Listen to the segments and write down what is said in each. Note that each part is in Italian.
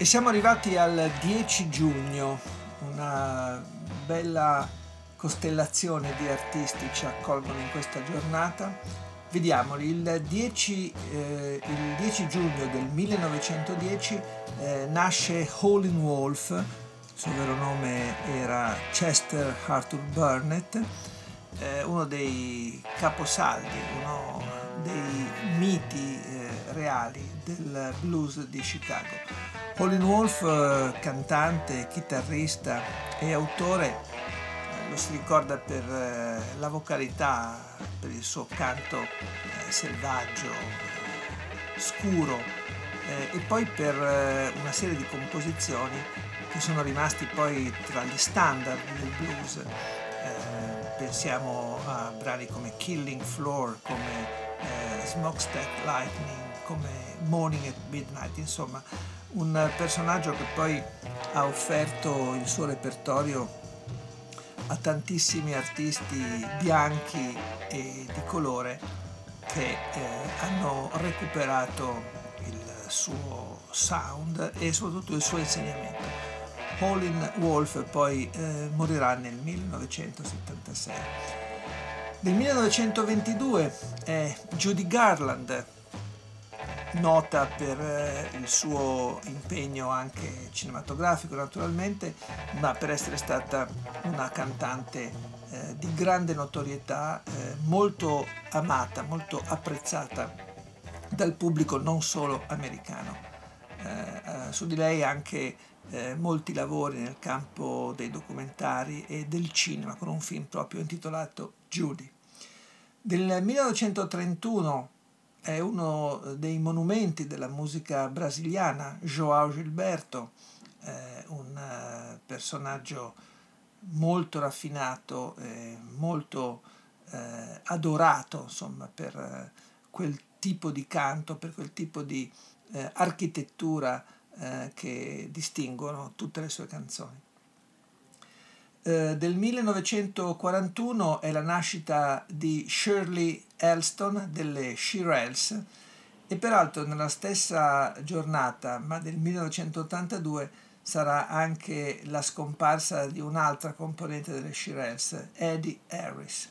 E siamo arrivati al 10 giugno, una bella costellazione di artisti ci accolgono in questa giornata. Vediamoli, il 10, eh, il 10 giugno del 1910 eh, nasce Howlin' Wolf, il suo vero nome era Chester Arthur Burnett, eh, uno dei caposaldi, uno dei miti eh, reali del blues di Chicago. Pauline Wolf, eh, cantante, chitarrista e autore, eh, lo si ricorda per eh, la vocalità, per il suo canto selvaggio, scuro e poi per una serie di composizioni che sono rimasti poi tra gli standard del blues. pensiamo a brani come Killing Floor, come Smokestack Lightning, come Morning at Midnight, insomma un personaggio che poi ha offerto il suo repertorio a tantissimi artisti bianchi e di colore che eh, hanno recuperato il suo sound e soprattutto il suo insegnamento. Pauline Wolf poi eh, morirà nel 1976. Nel 1922 è Judy Garland nota per eh, il suo impegno anche cinematografico naturalmente, ma per essere stata una cantante eh, di grande notorietà, eh, molto amata, molto apprezzata dal pubblico non solo americano. su di lei anche molti lavori nel campo dei documentari e del cinema, con un film proprio intitolato Judy. Del 1931 è uno dei monumenti della musica brasiliana, João Gilberto, eh, un eh, personaggio molto raffinato, eh, molto adorato insomma, per eh, quel tipo di canto, per quel tipo di eh, architettura eh, che distinguono tutte le sue canzoni. Del 1941 è la nascita di Shirley Elston delle Shirelles e peraltro nella stessa giornata, ma del 1982, sarà anche la scomparsa di un'altra componente delle Shirelles, Eddie Harris.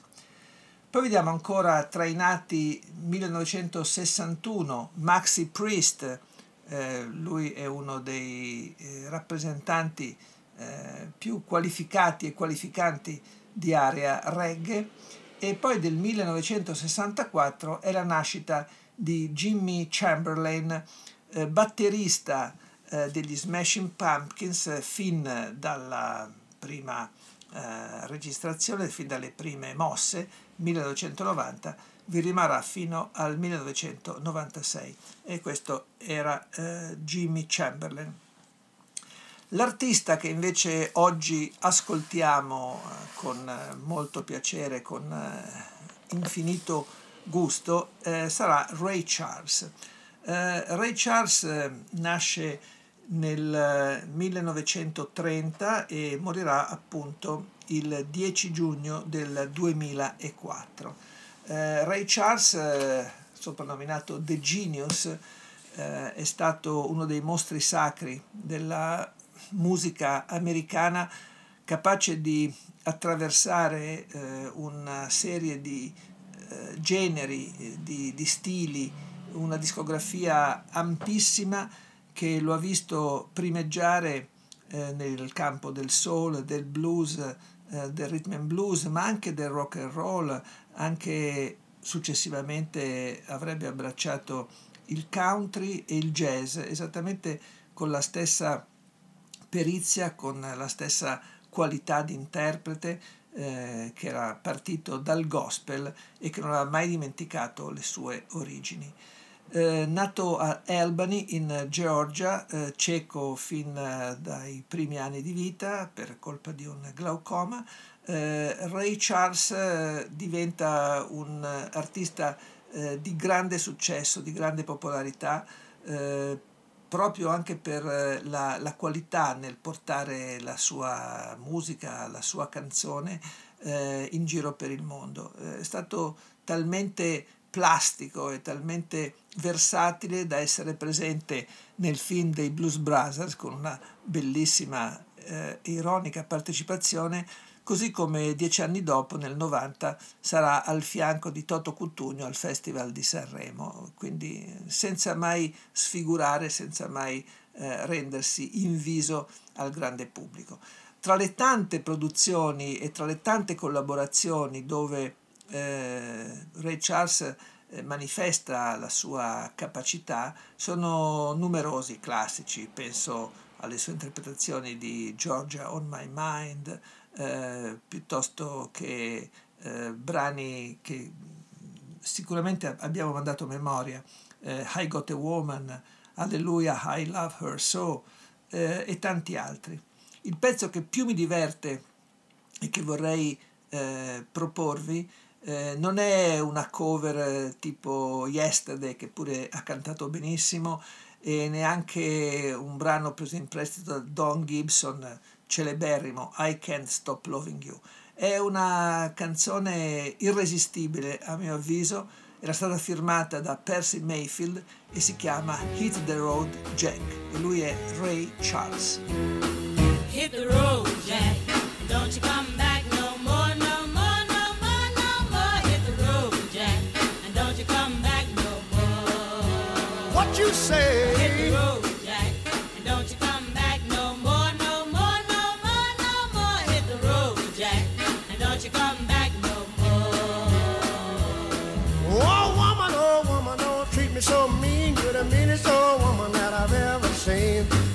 Poi vediamo ancora tra i nati 1961 Maxi Priest, eh, lui è uno dei eh, rappresentanti eh, più qualificati e qualificanti di area reggae e poi del 1964 è la nascita di Jimmy Chamberlain, eh, batterista eh, degli Smashing Pumpkins fin dalla prima eh, registrazione, fin dalle prime mosse, 1990, vi rimarrà fino al 1996 e questo era eh, Jimmy Chamberlain. L'artista che invece oggi ascoltiamo eh, con eh, molto piacere, con eh, infinito gusto, eh, sarà Ray Charles. Eh, Ray Charles nasce nel 1930 e morirà appunto il 10 giugno del 2004. Eh, Ray Charles, soprannominato The Genius, è stato uno dei mostri sacri della musica americana capace di attraversare eh, una serie di eh, generi, di, di, stili, una discografia ampissima che lo ha visto primeggiare eh, nel campo del soul, del blues, eh, del rhythm and blues, ma anche del rock and roll, anche successivamente avrebbe abbracciato il country e il jazz, esattamente con la stessa perizia con la stessa qualità di interprete eh, che era partito dal gospel e che non aveva mai dimenticato le sue origini. Eh, nato a Albany in Georgia, eh, cieco fin eh, dai primi anni di vita per colpa di un glaucoma, eh, Ray Charles eh, diventa un artista di grande successo, di grande popolarità, proprio anche per la, la, qualità nel portare la sua musica, la sua canzone in giro per il mondo. è stato talmente plastico e talmente versatile da essere presente nel film dei Blues Brothers con una bellissima eh, ironica partecipazione, così come dieci anni dopo, nel 90, sarà al fianco di Toto Cutugno al Festival di Sanremo, quindi senza mai sfigurare, senza mai eh, rendersi inviso al grande pubblico. Tra le tante produzioni e tra le tante collaborazioni dove eh, Ray Charles eh, manifesta la sua capacità sono numerosi i classici, penso alle sue interpretazioni di Georgia on My Mind, eh, piuttosto che eh, brani che sicuramente abbiamo mandato a memoria, eh, I Got a Woman, Alleluia, I Love Her So eh, e tanti altri. Il pezzo che più mi diverte e che vorrei proporvi eh, non è una cover tipo Yesterday che pure ha cantato benissimo e neanche un brano preso in prestito da Don Gibson celeberrimo I Can't Stop Loving You. È una canzone irresistibile a mio avviso. Era stata firmata da Percy Mayfield e si chiama Hit the Road Jack. E lui è Ray Charles. Hit the road Jack. Don't you come back you say. Hit the road,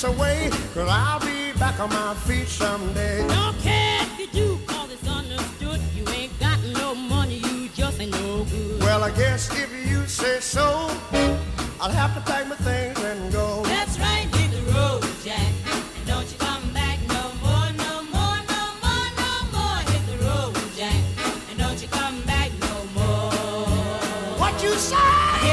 this away, cause I'll be back on my feet someday. Don't care if you do, cause it's understood. You ain't got no money, you just ain't no good. Well, I guess if you say so, I'll have to pack my things and go. That's right, hit the road, Jack. said?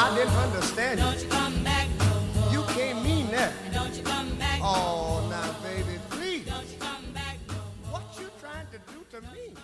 I didn't understand don't you. you come back no more. You can't mean that. Don't you come back Oh, now, baby, please. Don't you come back no more. What you trying to do to me?